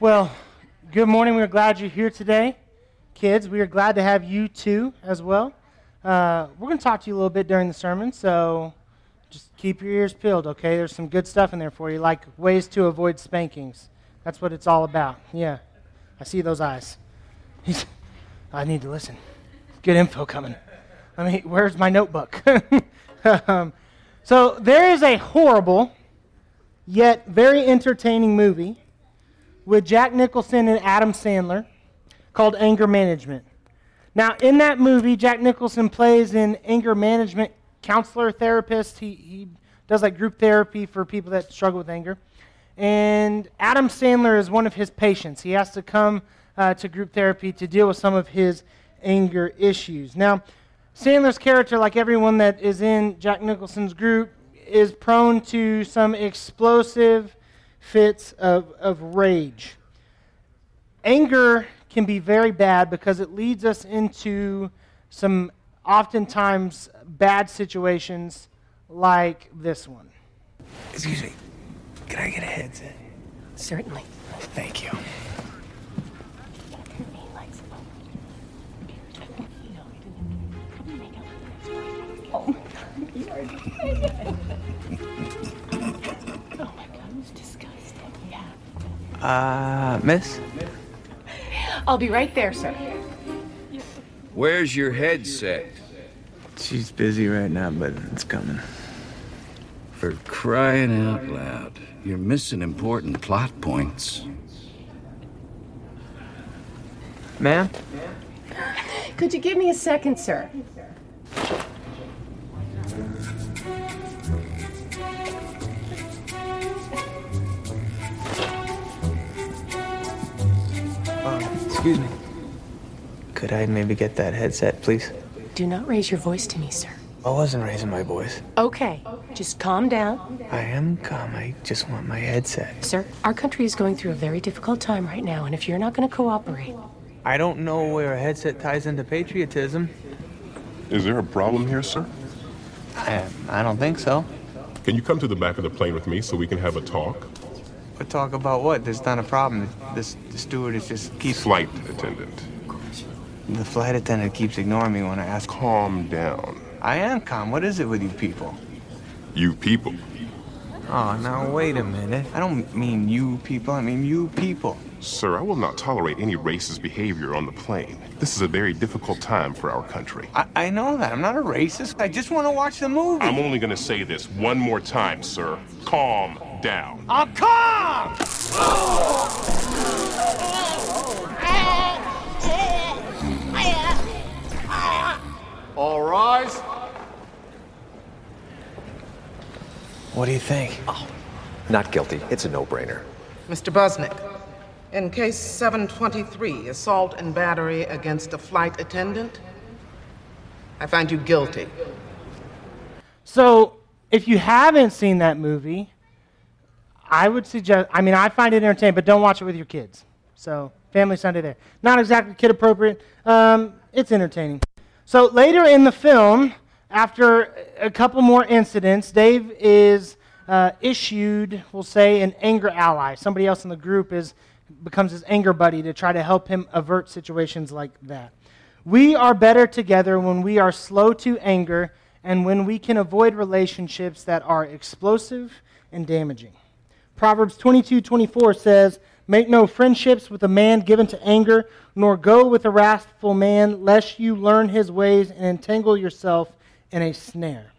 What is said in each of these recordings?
Well, good morning. We're glad you're here today. Kids, we are glad to have you too as well. Uh, we're going to talk to you a little bit during the sermon, so just keep your ears peeled, okay? There's some good stuff in there for you, like ways to avoid spankings. That's what it's all about. Yeah, I see those eyes. I need to listen. Good info coming. I mean, where's my notebook? um, so there is a horrible, yet very entertaining movie with Jack Nicholson and Adam Sandler called Anger Management. Now, in that movie, Jack Nicholson plays an anger management counselor, therapist. He, he does like group therapy for people that struggle with anger. And Adam Sandler is one of his patients. He has to come uh, to group therapy to deal with some of his anger issues. Now, Sandler's character, like everyone that is in Jack Nicholson's group, is prone to some explosive fits of, of rage. Anger can be very bad because it leads us into some oftentimes bad situations like this one. Excuse me. Can I get a headset? Certainly. Thank you. Oh, you are. Uh, miss? I'll be right there, sir. Where's your headset? She's busy right now, but it's coming. For crying out loud, you're missing important plot points. Ma'am? Could you give me a second, sir? Excuse me. Could I maybe get that headset, please? Do not raise your voice to me, sir. I wasn't raising my voice. Okay, just calm down. I am calm. I just want my headset. Sir, our country is going through a very difficult time right now, and if you're not going to cooperate, I don't know where a headset ties into patriotism. Is there a problem here, sir? I, I don't think so. Can you come to the back of the plane with me so we can have a talk? But talk about what? There's not a problem. This the steward is just keeps Flight attendant. the flight attendant keeps ignoring me when I ask. Calm down. I am calm. What is it with you people? You people. Oh, now wait a minute. I don't mean you people. I mean you people. Sir, I will not tolerate any racist behavior on the plane. This is a very difficult time for our country. I, I know that. I'm not a racist. I just want to watch the movie. I'm only going to say this one more time, sir. Calm down. I'm calm. All rise. What do you think? Oh. Not guilty. It's a no-brainer. Mr. Buznik, in case 723, assault and battery against a flight attendant, I find you guilty. So, if you haven't seen that movie, I would suggest, I mean, I find it entertaining, but don't watch it with your kids. So, Family Sunday there. Not exactly kid appropriate. Um, it's entertaining. So, later in the film, after a couple more incidents, Dave is uh, issued, we'll say, an anger ally. Somebody else in the group is becomes his anger buddy to try to help him avert situations like that. We are better together when we are slow to anger and when we can avoid relationships that are explosive and damaging. Proverbs 22:24 says, "Make no friendships with a man given to anger, nor go with a wrathful man, lest you learn his ways and entangle yourself in a snare."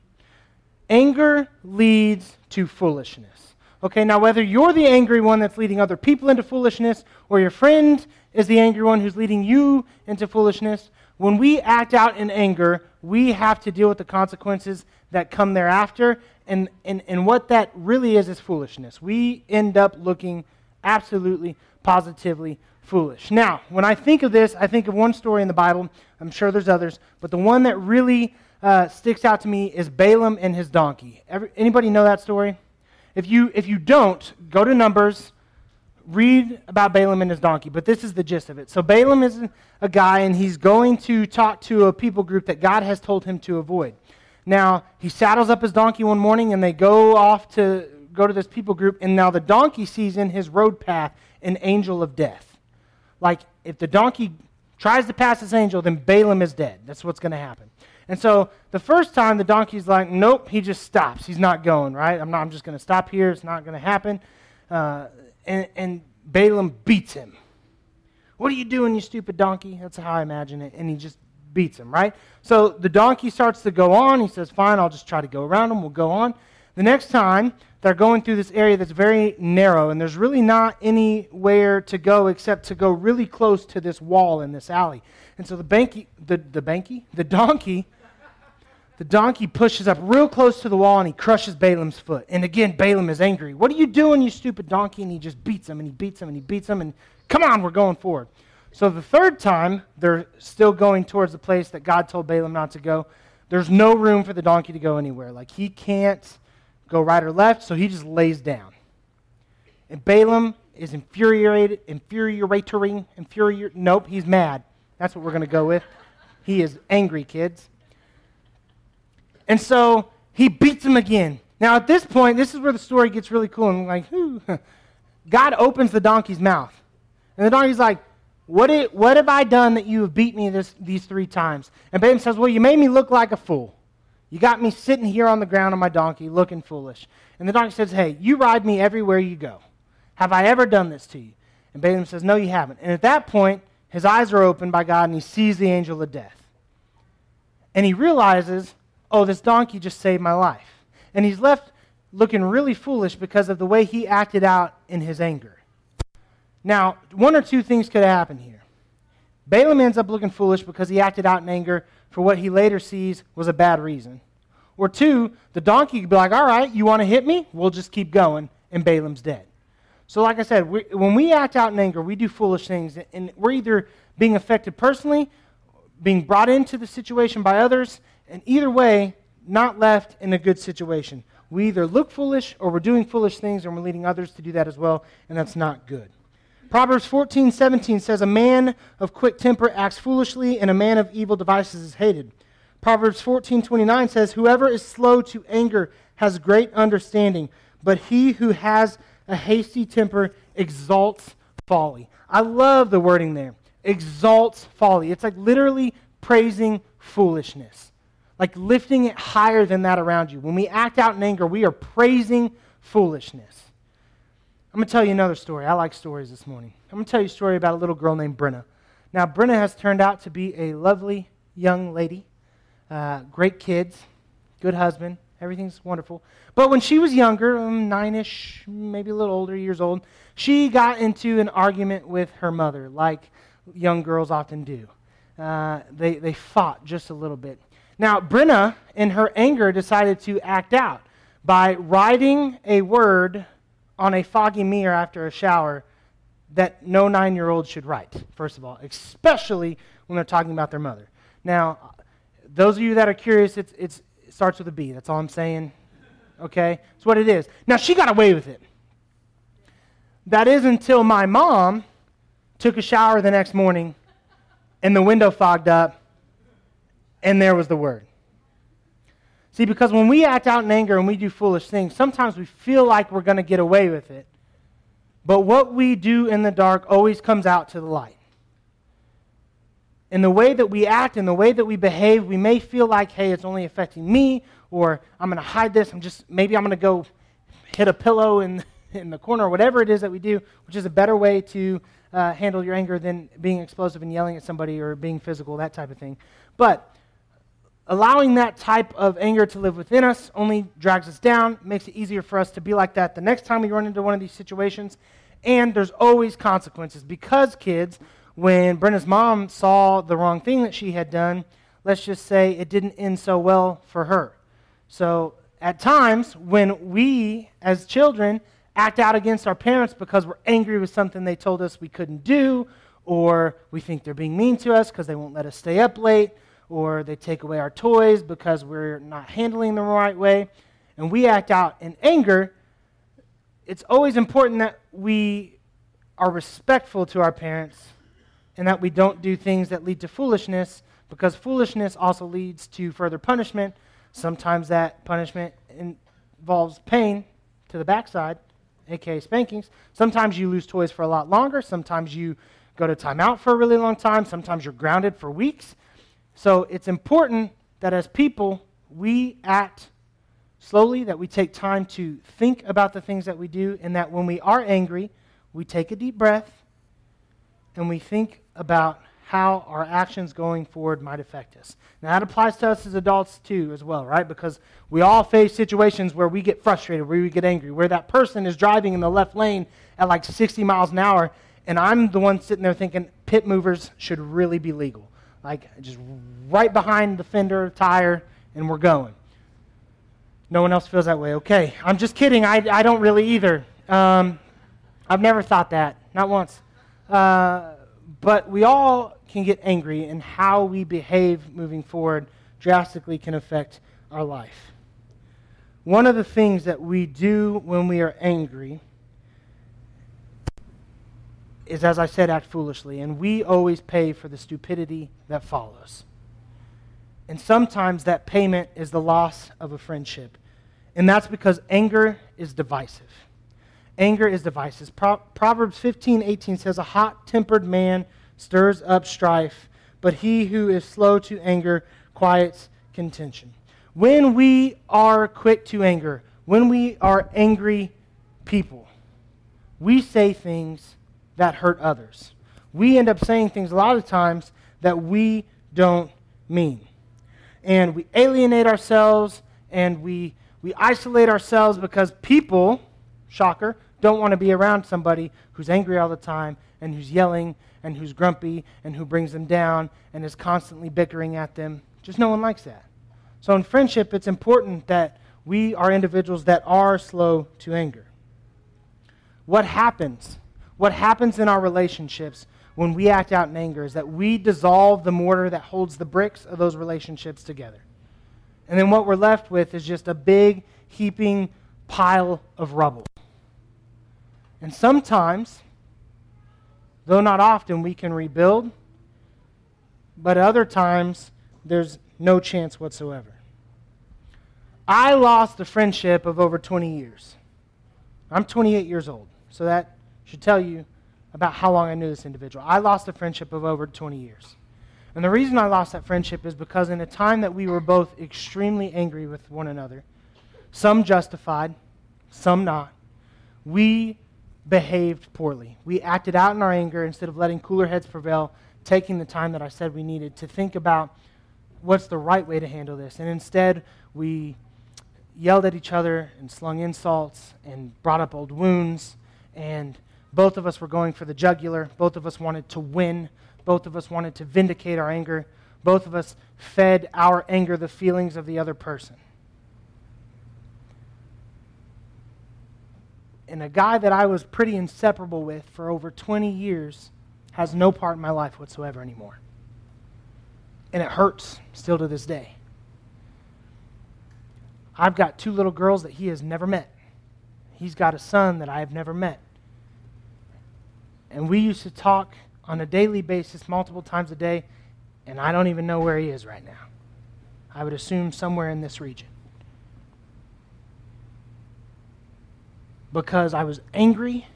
Anger leads to foolishness. Okay, now whether you're the angry one that's leading other people into foolishness or your friend is the angry one who's leading you into foolishness, when we act out in anger, we have to deal with the consequences that come thereafter. And, and, and what that really is is foolishness. We end up looking absolutely, positively foolish. Now, when I think of this, I think of one story in the Bible. I'm sure there's others, but the one that really uh, sticks out to me is Balaam and his donkey. Every, anybody know that story? If you, if you don't, go to Numbers, read about Balaam and his donkey, but this is the gist of it. So Balaam is a guy, and he's going to talk to a people group that God has told him to avoid. Now, he saddles up his donkey one morning, and they go off to go to this people group, and now the donkey sees in his road path an angel of death. Like, if the donkey tries to pass this angel, then Balaam is dead. That's what's going to happen. And so the first time the donkey's like, nope, he just stops. He's not going, right? I'm, not, I'm just going to stop here. It's not going to happen. Uh, and, and Balaam beats him. What are you doing, you stupid donkey? That's how I imagine it. And he just beats him, right? So the donkey starts to go on. He says, fine, I'll just try to go around him. We'll go on. The next time, they're going through this area that's very narrow, and there's really not anywhere to go except to go really close to this wall in this alley. And so the banky, the, the banky, the donkey, the donkey pushes up real close to the wall and he crushes Balaam's foot. And again, Balaam is angry. What are you doing, you stupid donkey? And he just beats him and he beats him and he beats him and come on, we're going forward. So the third time, they're still going towards the place that God told Balaam not to go. There's no room for the donkey to go anywhere. Like he can't go right or left, so he just lays down. And Balaam is infuriated, infuriatory, infuriated. Nope, he's mad. That's what we're going to go with. He is angry, kids. And so he beats him again. Now, at this point, this is where the story gets really cool. And I'm like, whew. God opens the donkey's mouth. And the donkey's like, what, what have I done that you have beat me this, these three times? And Balaam says, Well, you made me look like a fool. You got me sitting here on the ground on my donkey looking foolish. And the donkey says, Hey, you ride me everywhere you go. Have I ever done this to you? And Balaam says, No, you haven't. And at that point, his eyes are opened by God and he sees the angel of death. And he realizes, Oh, this donkey just saved my life. And he's left looking really foolish because of the way he acted out in his anger. Now, one or two things could happen here. Balaam ends up looking foolish because he acted out in anger for what he later sees was a bad reason. Or two, the donkey could be like, all right, you want to hit me? We'll just keep going, and Balaam's dead. So, like I said, we, when we act out in anger, we do foolish things, and we're either being affected personally, being brought into the situation by others, and either way, not left in a good situation. We either look foolish or we're doing foolish things and we're leading others to do that as well, and that's not good. Proverbs 14, 17 says, A man of quick temper acts foolishly, and a man of evil devices is hated. Proverbs 14, 29 says, Whoever is slow to anger has great understanding, but he who has a hasty temper exalts folly. I love the wording there. Exalts folly. It's like literally praising foolishness, like lifting it higher than that around you. When we act out in anger, we are praising foolishness. I'm going to tell you another story. I like stories this morning. I'm going to tell you a story about a little girl named Brenna. Now, Brenna has turned out to be a lovely young lady, uh, great kids, good husband. Everything's wonderful. But when she was younger, um, nine ish, maybe a little older, years old, she got into an argument with her mother, like young girls often do. Uh, they, they fought just a little bit. Now, Brenna, in her anger, decided to act out by writing a word on a foggy mirror after a shower that no nine year old should write, first of all, especially when they're talking about their mother. Now, those of you that are curious, it's, it's, it starts with a B. That's all I'm saying. Okay? It's what it is. Now, she got away with it. That is until my mom took a shower the next morning and the window fogged up and there was the word. See, because when we act out in anger and we do foolish things, sometimes we feel like we're going to get away with it. But what we do in the dark always comes out to the light. In the way that we act, in the way that we behave, we may feel like, hey, it's only affecting me, or I'm going to hide this. I'm just, maybe I'm going to go hit a pillow in, in the corner, or whatever it is that we do, which is a better way to uh, handle your anger than being explosive and yelling at somebody or being physical, that type of thing. But allowing that type of anger to live within us only drags us down, makes it easier for us to be like that the next time we run into one of these situations. And there's always consequences because, kids, when Brenda's mom saw the wrong thing that she had done, let's just say it didn't end so well for her. So, at times, when we as children act out against our parents because we're angry with something they told us we couldn't do, or we think they're being mean to us because they won't let us stay up late, or they take away our toys because we're not handling them the right way, and we act out in anger, it's always important that we are respectful to our parents and that we don't do things that lead to foolishness because foolishness also leads to further punishment. Sometimes that punishment involves pain to the backside, aka spankings. Sometimes you lose toys for a lot longer. Sometimes you go to timeout for a really long time. Sometimes you're grounded for weeks. So it's important that as people, we act slowly, that we take time to think about the things that we do, and that when we are angry, we take a deep breath and we think about how our actions going forward might affect us. Now, that applies to us as adults too, as well, right? Because we all face situations where we get frustrated, where we get angry, where that person is driving in the left lane at like 60 miles an hour, and I'm the one sitting there thinking pit movers should really be legal. Like, just right behind the fender tire, and we're going. No one else feels that way. Okay, I'm just kidding. I, I don't really either. Um, I've never thought that, not once. Uh, but we all can get angry, and how we behave moving forward drastically can affect our life. One of the things that we do when we are angry is, as I said, act foolishly, and we always pay for the stupidity that follows. And sometimes that payment is the loss of a friendship. And that's because anger is divisive. Anger is divisive. Pro- Proverbs 15 18 says, A hot tempered man stirs up strife, but he who is slow to anger quiets contention. When we are quick to anger, when we are angry people, we say things that hurt others. We end up saying things a lot of times that we don't mean. And we alienate ourselves and we, we isolate ourselves because people, shocker, don't want to be around somebody who's angry all the time and who's yelling and who's grumpy and who brings them down and is constantly bickering at them. Just no one likes that. So in friendship, it's important that we are individuals that are slow to anger. What happens? What happens in our relationships when we act out in anger is that we dissolve the mortar that holds the bricks of those relationships together. And then what we're left with is just a big, heaping pile of rubble. And sometimes Though not often, we can rebuild, but other times, there's no chance whatsoever. I lost a friendship of over 20 years. I'm 28 years old, so that should tell you about how long I knew this individual. I lost a friendship of over 20 years. And the reason I lost that friendship is because in a time that we were both extremely angry with one another, some justified, some not, we behaved poorly. We acted out in our anger instead of letting cooler heads prevail, taking the time that I said we needed to think about what's the right way to handle this. And instead, we yelled at each other and slung insults and brought up old wounds. And both of us were going for the jugular. Both of us wanted to win. Both of us wanted to vindicate our anger. Both of us fed our anger the feelings of the other person. and a guy that I was pretty inseparable with for over 20 years has no part in my life whatsoever anymore. And it hurts still to this day. I've got two little girls that he has never met. He's got a son that I have never met. And we used to talk on a daily basis, multiple times a day, and I don't even know where he is right now. I would assume somewhere in this region. because I was angry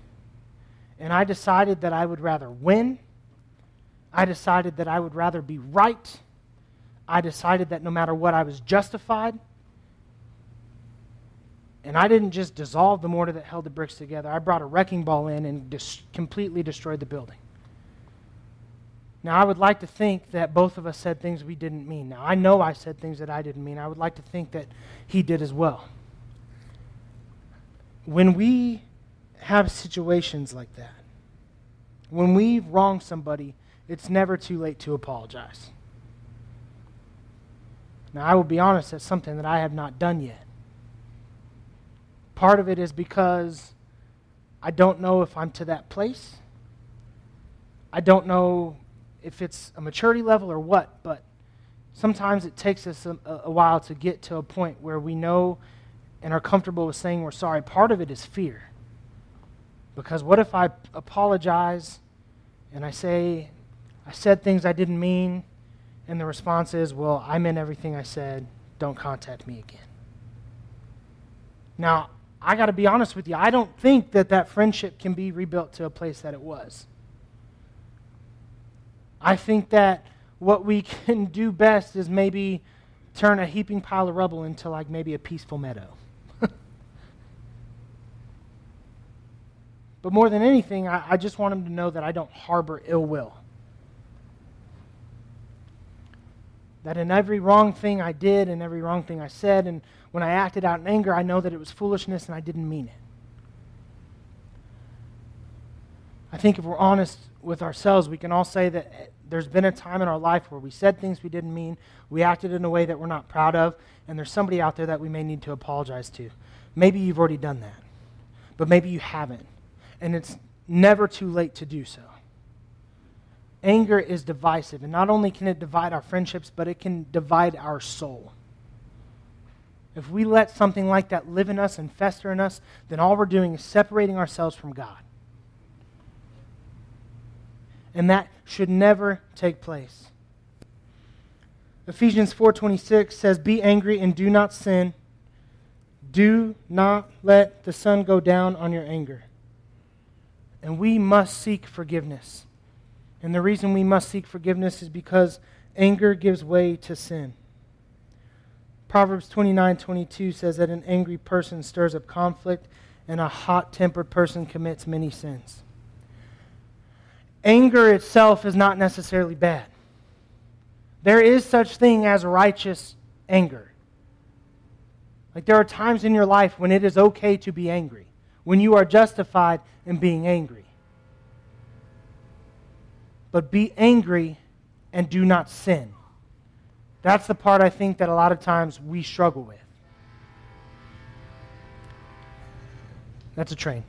and I decided that I would rather win. I decided that I would rather be right. I decided that no matter what, I was justified. And I didn't just dissolve the mortar that held the bricks together, I brought a wrecking ball in and dis- completely destroyed the building. Now, I would like to think that both of us said things we didn't mean. Now, I know I said things that I didn't mean. I would like to think that he did as well when we have situations like that, when we wrong somebody, it's never too late to apologize. Now, I will be honest, that's something that I have not done yet. Part of it is because I don't know if I'm to that place. I don't know if it's a maturity level or what, but sometimes it takes us a, a while to get to a point where we know and are comfortable with saying we're sorry, part of it is fear. Because what if I apologize and I say, I said things I didn't mean, and the response is, well, I meant everything I said, don't contact me again. Now, I got to be honest with you, I don't think that that friendship can be rebuilt to a place that it was. I think that what we can do best is maybe turn a heaping pile of rubble into like maybe a peaceful meadow. but more than anything, I, I just want them to know that I don't harbor ill will. That in every wrong thing I did and every wrong thing I said, and when I acted out in anger, I know that it was foolishness and I didn't mean it. I think if we're honest with ourselves, we can all say that there's been a time in our life where we said things we didn't mean, we acted in a way that we're not proud of, and there's somebody out there that we may need to apologize to. Maybe you've already done that, but maybe you haven't, and it's never too late to do so. Anger is divisive, and not only can it divide our friendships, but it can divide our soul. If we let something like that live in us and fester in us, then all we're doing is separating ourselves from God and that should never take place. Ephesians 4:26 says, "Be angry and do not sin. Do not let the sun go down on your anger." And we must seek forgiveness. And the reason we must seek forgiveness is because anger gives way to sin. Proverbs 29:22 says that an angry person stirs up conflict and a hot-tempered person commits many sins anger itself is not necessarily bad. There is such thing as righteous anger. Like there are times in your life when it is okay to be angry, when you are justified in being angry. But be angry and do not sin. That's the part I think that a lot of times we struggle with. That's a train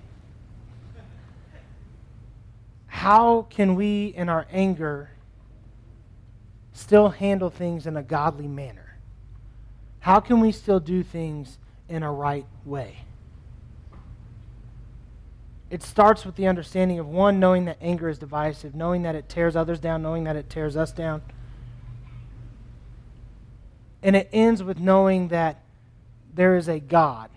how can we, in our anger, still handle things in a godly manner? How can we still do things in a right way? It starts with the understanding of one, knowing that anger is divisive, knowing that it tears others down, knowing that it tears us down. And it ends with knowing that there is a God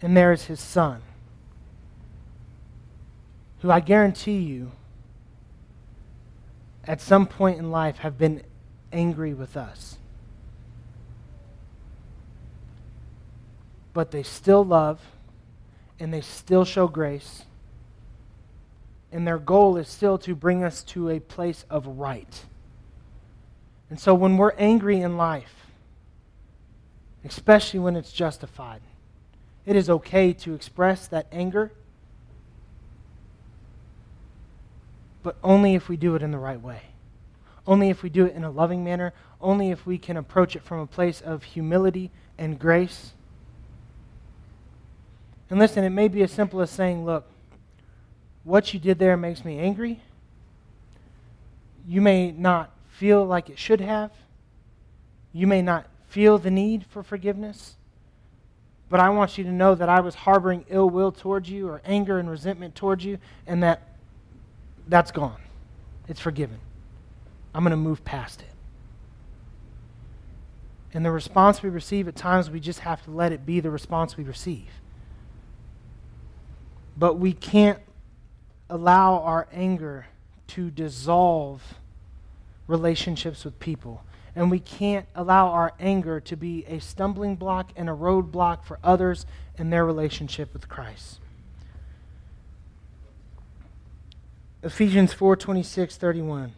and there is his Son who I guarantee you at some point in life have been angry with us. But they still love and they still show grace. And their goal is still to bring us to a place of right. And so when we're angry in life, especially when it's justified, it is okay to express that anger but only if we do it in the right way. Only if we do it in a loving manner. Only if we can approach it from a place of humility and grace. And listen, it may be as simple as saying, look, what you did there makes me angry. You may not feel like it should have. You may not feel the need for forgiveness. But I want you to know that I was harboring ill will towards you or anger and resentment towards you, and that that's gone. It's forgiven. I'm going to move past it. And the response we receive, at times, we just have to let it be the response we receive. But we can't allow our anger to dissolve relationships with people. And we can't allow our anger to be a stumbling block and a roadblock for others in their relationship with Christ. Ephesians 4 26, 31.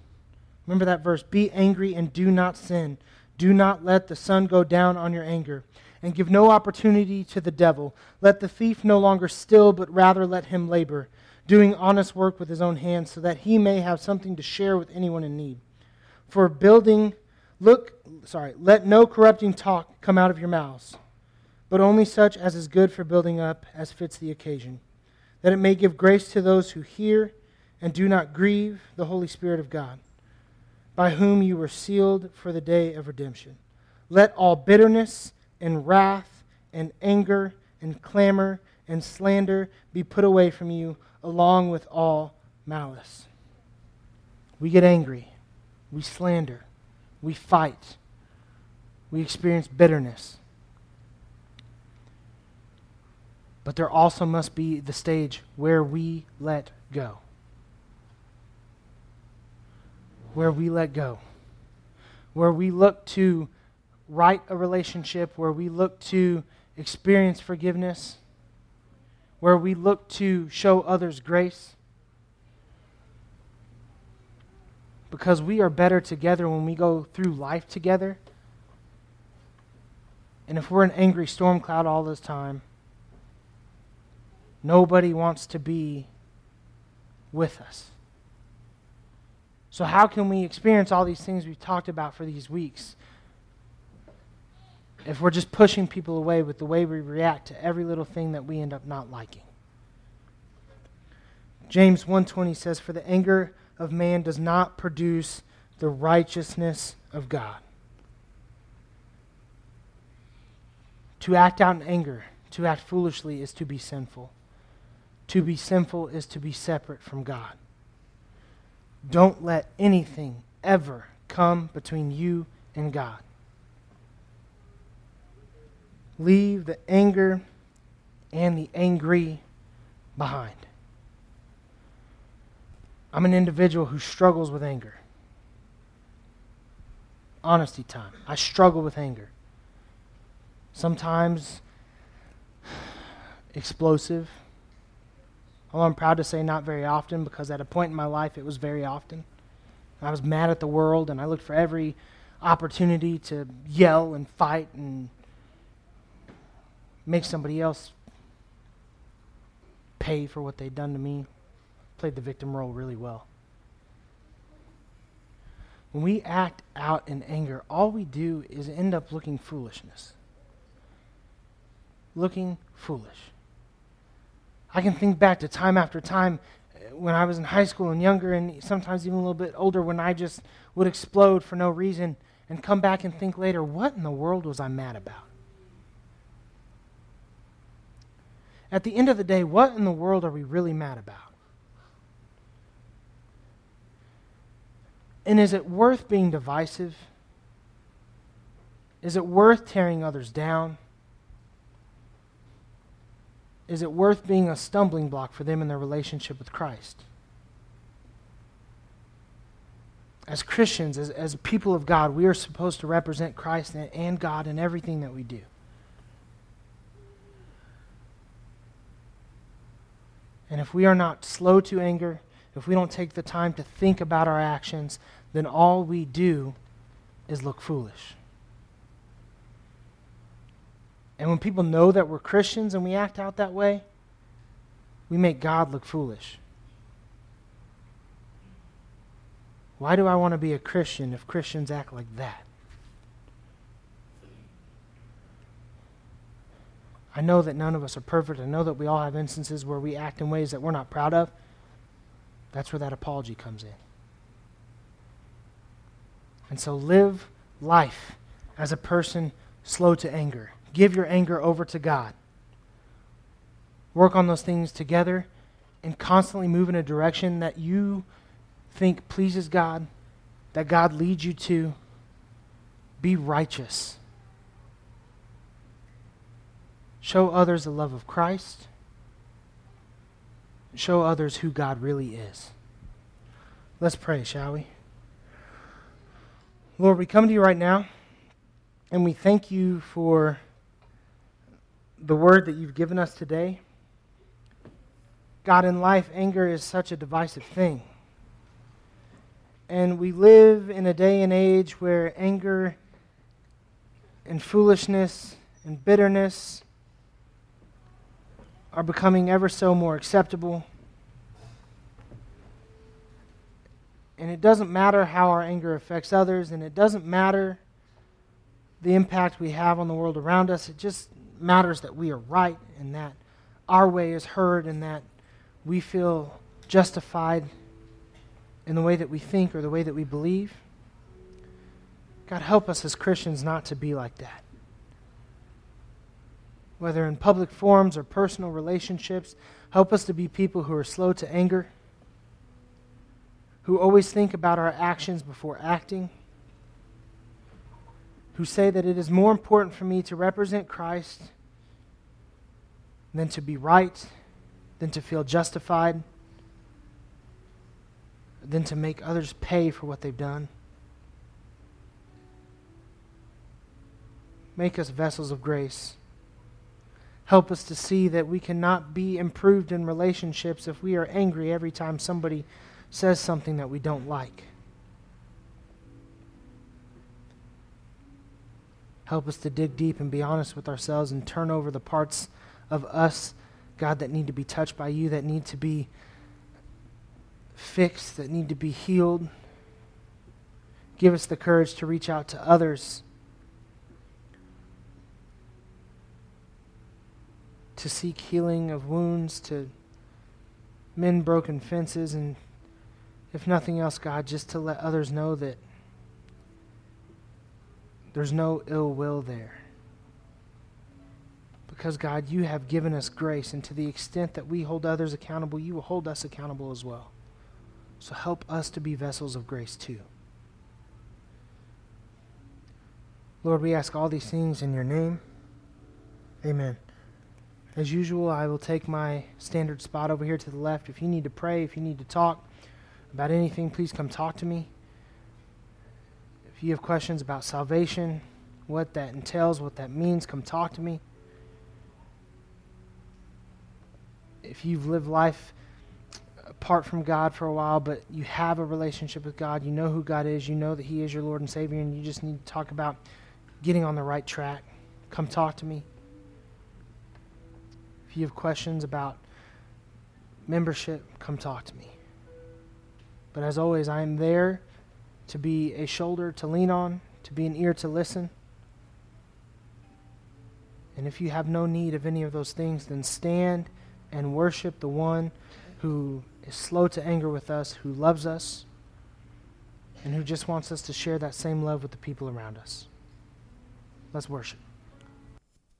Remember that verse. Be angry and do not sin. Do not let the sun go down on your anger, and give no opportunity to the devil. Let the thief no longer steal, but rather let him labor, doing honest work with his own hands, so that he may have something to share with anyone in need. For building, look, sorry, let no corrupting talk come out of your mouths, but only such as is good for building up, as fits the occasion, that it may give grace to those who hear and do not grieve the Holy Spirit of God, by whom you were sealed for the day of redemption. Let all bitterness and wrath and anger and clamor and slander be put away from you, along with all malice. We get angry, we slander, we fight, we experience bitterness. But there also must be the stage where we let go. Where we let go. Where we look to right a relationship, where we look to experience forgiveness, where we look to show others grace. Because we are better together when we go through life together. And if we're an angry storm cloud all this time, nobody wants to be with us. So, how can we experience all these things we've talked about for these weeks if we're just pushing people away with the way we react to every little thing that we end up not liking? James 1:20 says for the anger of man does not produce the righteousness of God. To act out in anger, to act foolishly is to be sinful. To be sinful is to be separate from God. Don't let anything ever come between you and God. Leave the anger and the angry behind. I'm an individual who struggles with anger. Honesty time. I struggle with anger. Sometimes explosive. Although I'm proud to say not very often because at a point in my life it was very often. I was mad at the world and I looked for every opportunity to yell and fight and make somebody else pay for what they'd done to me played the victim role really well. When we act out in anger, all we do is end up looking foolishness. Looking foolish. I can think back to time after time uh, when I was in high school and younger, and sometimes even a little bit older, when I just would explode for no reason and come back and think later, what in the world was I mad about? At the end of the day, what in the world are we really mad about? And is it worth being divisive? Is it worth tearing others down? Is it worth being a stumbling block for them in their relationship with Christ? As Christians, as, as people of God, we are supposed to represent Christ and, and God in everything that we do. And if we are not slow to anger, if we don't take the time to think about our actions, then all we do is look foolish. And when people know that we're Christians and we act out that way, we make God look foolish. Why do I want to be a Christian if Christians act like that? I know that none of us are perfect. I know that we all have instances where we act in ways that we're not proud of. That's where that apology comes in. And so live life as a person slow to anger. Give your anger over to God. Work on those things together and constantly move in a direction that you think pleases God, that God leads you to. Be righteous. Show others the love of Christ. Show others who God really is. Let's pray, shall we? Lord, we come to you right now and we thank you for the word that you've given us today. God, in life, anger is such a divisive thing. And we live in a day and age where anger and foolishness and bitterness are becoming ever so more acceptable. And it doesn't matter how our anger affects others, and it doesn't matter the impact we have on the world around us. It just matters that we are right and that our way is heard and that we feel justified in the way that we think or the way that we believe. God, help us as Christians not to be like that. Whether in public forums or personal relationships, help us to be people who are slow to anger who always think about our actions before acting, who say that it is more important for me to represent Christ than to be right, than to feel justified, than to make others pay for what they've done. Make us vessels of grace. Help us to see that we cannot be improved in relationships if we are angry every time somebody says something that we don't like. Help us to dig deep and be honest with ourselves and turn over the parts of us, God, that need to be touched by you, that need to be fixed, that need to be healed. Give us the courage to reach out to others, to seek healing of wounds, to mend broken fences, and if nothing else, God, just to let others know that there's no ill will there. Because, God, you have given us grace, and to the extent that we hold others accountable, you will hold us accountable as well. So help us to be vessels of grace too. Lord, we ask all these things in your name. Amen. As usual, I will take my standard spot over here to the left. If you need to pray, if you need to talk about anything, please come talk to me. If you have questions about salvation, what that entails, what that means, come talk to me. If you've lived life apart from God for a while, but you have a relationship with God, you know who God is, you know that He is your Lord and Savior, and you just need to talk about getting on the right track, come talk to me. If you have questions about membership, come talk to me. But as always, I am there to be a shoulder to lean on, to be an ear to listen. And if you have no need of any of those things, then stand and worship the one who is slow to anger with us, who loves us, and who just wants us to share that same love with the people around us. Let's worship.